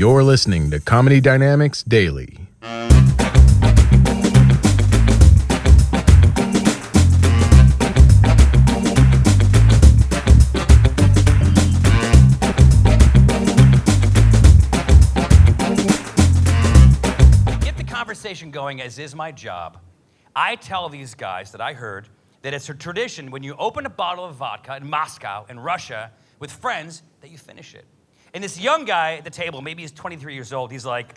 You're listening to Comedy Dynamics Daily. get the conversation going as is my job i tell these guys that i heard that it's a tradition when you open a bottle of vodka in moscow in russia with friends that you finish it and this young guy at the table maybe he's 23 years old he's like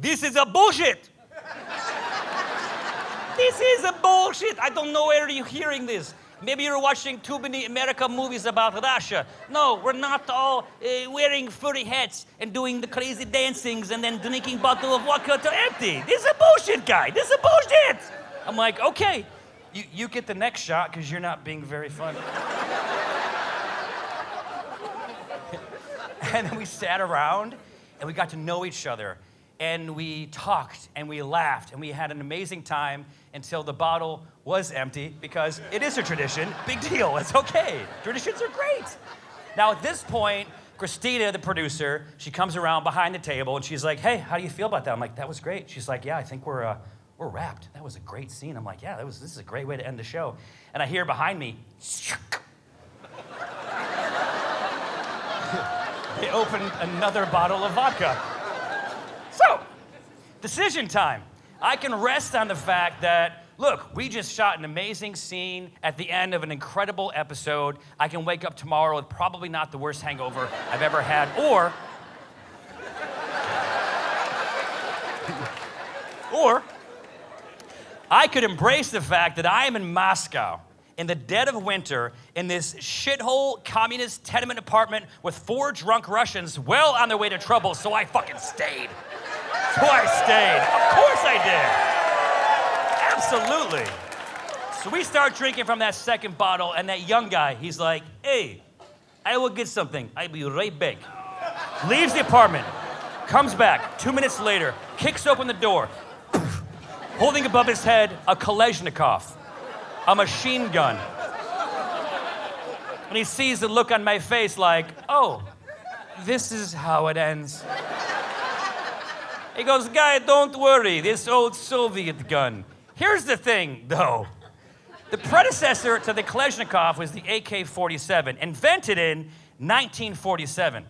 this is a bullshit this is a bullshit i don't know where you're hearing this Maybe you're watching too many American movies about Russia. No, we're not all uh, wearing furry hats and doing the crazy dancings and then drinking bottle of vodka to empty. This is a bullshit guy. This is a bullshit. I'm like, okay, you, you get the next shot because you're not being very funny. and then we sat around and we got to know each other and we talked and we laughed and we had an amazing time until the bottle was empty because it is a tradition. Big deal. It's okay. Traditions are great. Now, at this point, Christina, the producer, she comes around behind the table and she's like, "Hey, how do you feel about that?" I'm like, "That was great." She's like, "Yeah, I think we're uh, we're wrapped. That was a great scene." I'm like, "Yeah, that was this is a great way to end the show." And I hear behind me, they opened another bottle of vodka. So, decision time. I can rest on the fact that, look, we just shot an amazing scene at the end of an incredible episode. I can wake up tomorrow with probably not the worst hangover I've ever had, or, or, I could embrace the fact that I am in Moscow in the dead of winter in this shithole communist tenement apartment with four drunk Russians well on their way to trouble, so I fucking stayed. So I stayed. Of course I did. Absolutely. So we start drinking from that second bottle, and that young guy, he's like, hey, I will get something. I'll be right back. Leaves the apartment, comes back two minutes later, kicks open the door, holding above his head a Kalashnikov, a machine gun. And he sees the look on my face like, oh, this is how it ends. He goes, Guy, don't worry, this old Soviet gun. Here's the thing, though. The predecessor to the Kalashnikov was the AK 47, invented in 1947.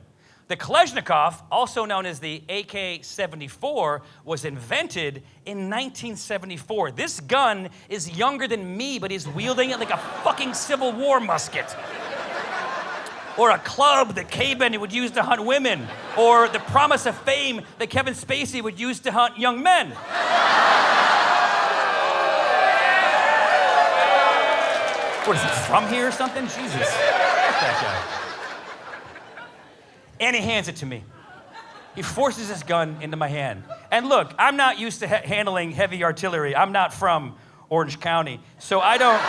The Kalashnikov, also known as the AK 74, was invented in 1974. This gun is younger than me, but he's wielding it like a fucking Civil War musket or a club that Caben would use to hunt women, or the promise of fame that Kevin Spacey would use to hunt young men. What is he from here or something? Jesus. And he hands it to me. He forces his gun into my hand. And look, I'm not used to ha- handling heavy artillery. I'm not from Orange County. So I don't.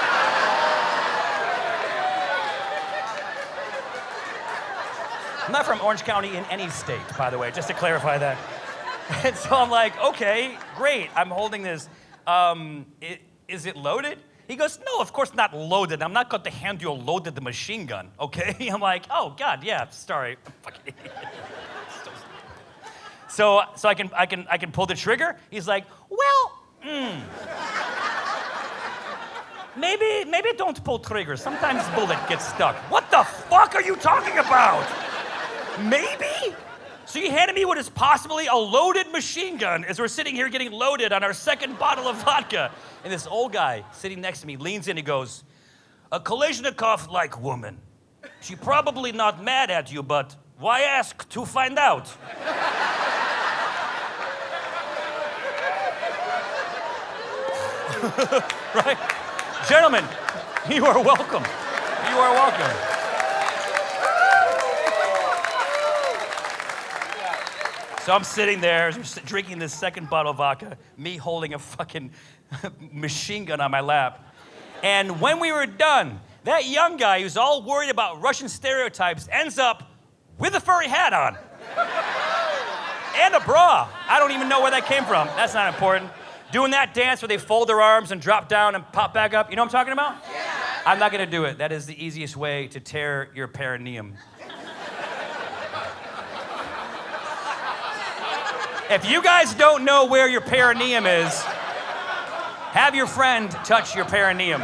I'm not from Orange County in any state, by the way, just to clarify that. And so I'm like, okay, great. I'm holding this. Um, i- is it loaded? He goes, no, of course not loaded. I'm not going to hand you a loaded machine gun, okay? I'm like, oh, God, yeah, sorry. So, so I, can, I, can, I can pull the trigger? He's like, well, mm. Maybe, maybe don't pull trigger. Sometimes bullet gets stuck. What the fuck are you talking about? Maybe? So he handed me what is possibly a loaded machine gun as we're sitting here getting loaded on our second bottle of vodka. And this old guy sitting next to me leans in and goes, A Kalashnikov like woman. She probably not mad at you, but why ask to find out? right? Gentlemen, You are welcome. You are welcome. So I'm sitting there drinking this second bottle of vodka, me holding a fucking machine gun on my lap. And when we were done, that young guy who's all worried about Russian stereotypes ends up with a furry hat on and a bra. I don't even know where that came from. That's not important. Doing that dance where they fold their arms and drop down and pop back up. You know what I'm talking about? Yeah. I'm not gonna do it. That is the easiest way to tear your perineum. If you guys don't know where your perineum is, have your friend touch your perineum.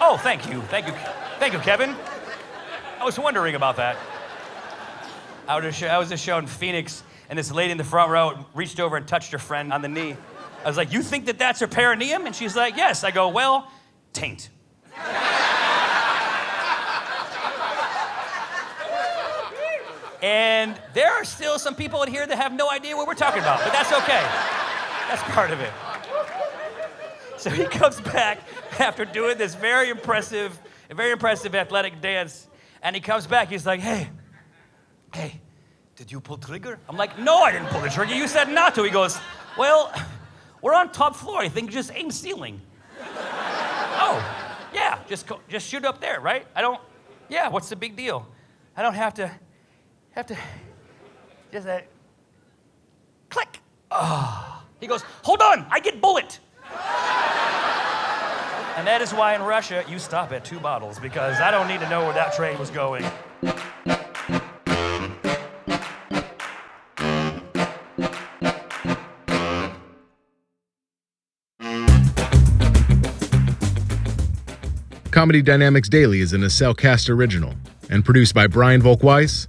Oh, thank you. Thank you. Thank you, Kevin. I was wondering about that. I was, I was just showing Phoenix, and this lady in the front row reached over and touched her friend on the knee. I was like, You think that that's her perineum? And she's like, Yes. I go, Well, taint. And there are still some people in here that have no idea what we're talking about, but that's okay. That's part of it. So he comes back after doing this very impressive, very impressive athletic dance, and he comes back. He's like, "Hey, hey, did you pull trigger?" I'm like, "No, I didn't pull the trigger. You said not to." He goes, "Well, we're on top floor. I think just aim ceiling." oh, yeah, just go, just shoot up there, right? I don't. Yeah, what's the big deal? I don't have to have to just that click. Oh. He goes, "Hold on, I get bullet." And that is why in Russia you stop at two bottles because I don't need to know where that train was going. Comedy Dynamics Daily is an Acelcast original and produced by Brian Volk-Weiss,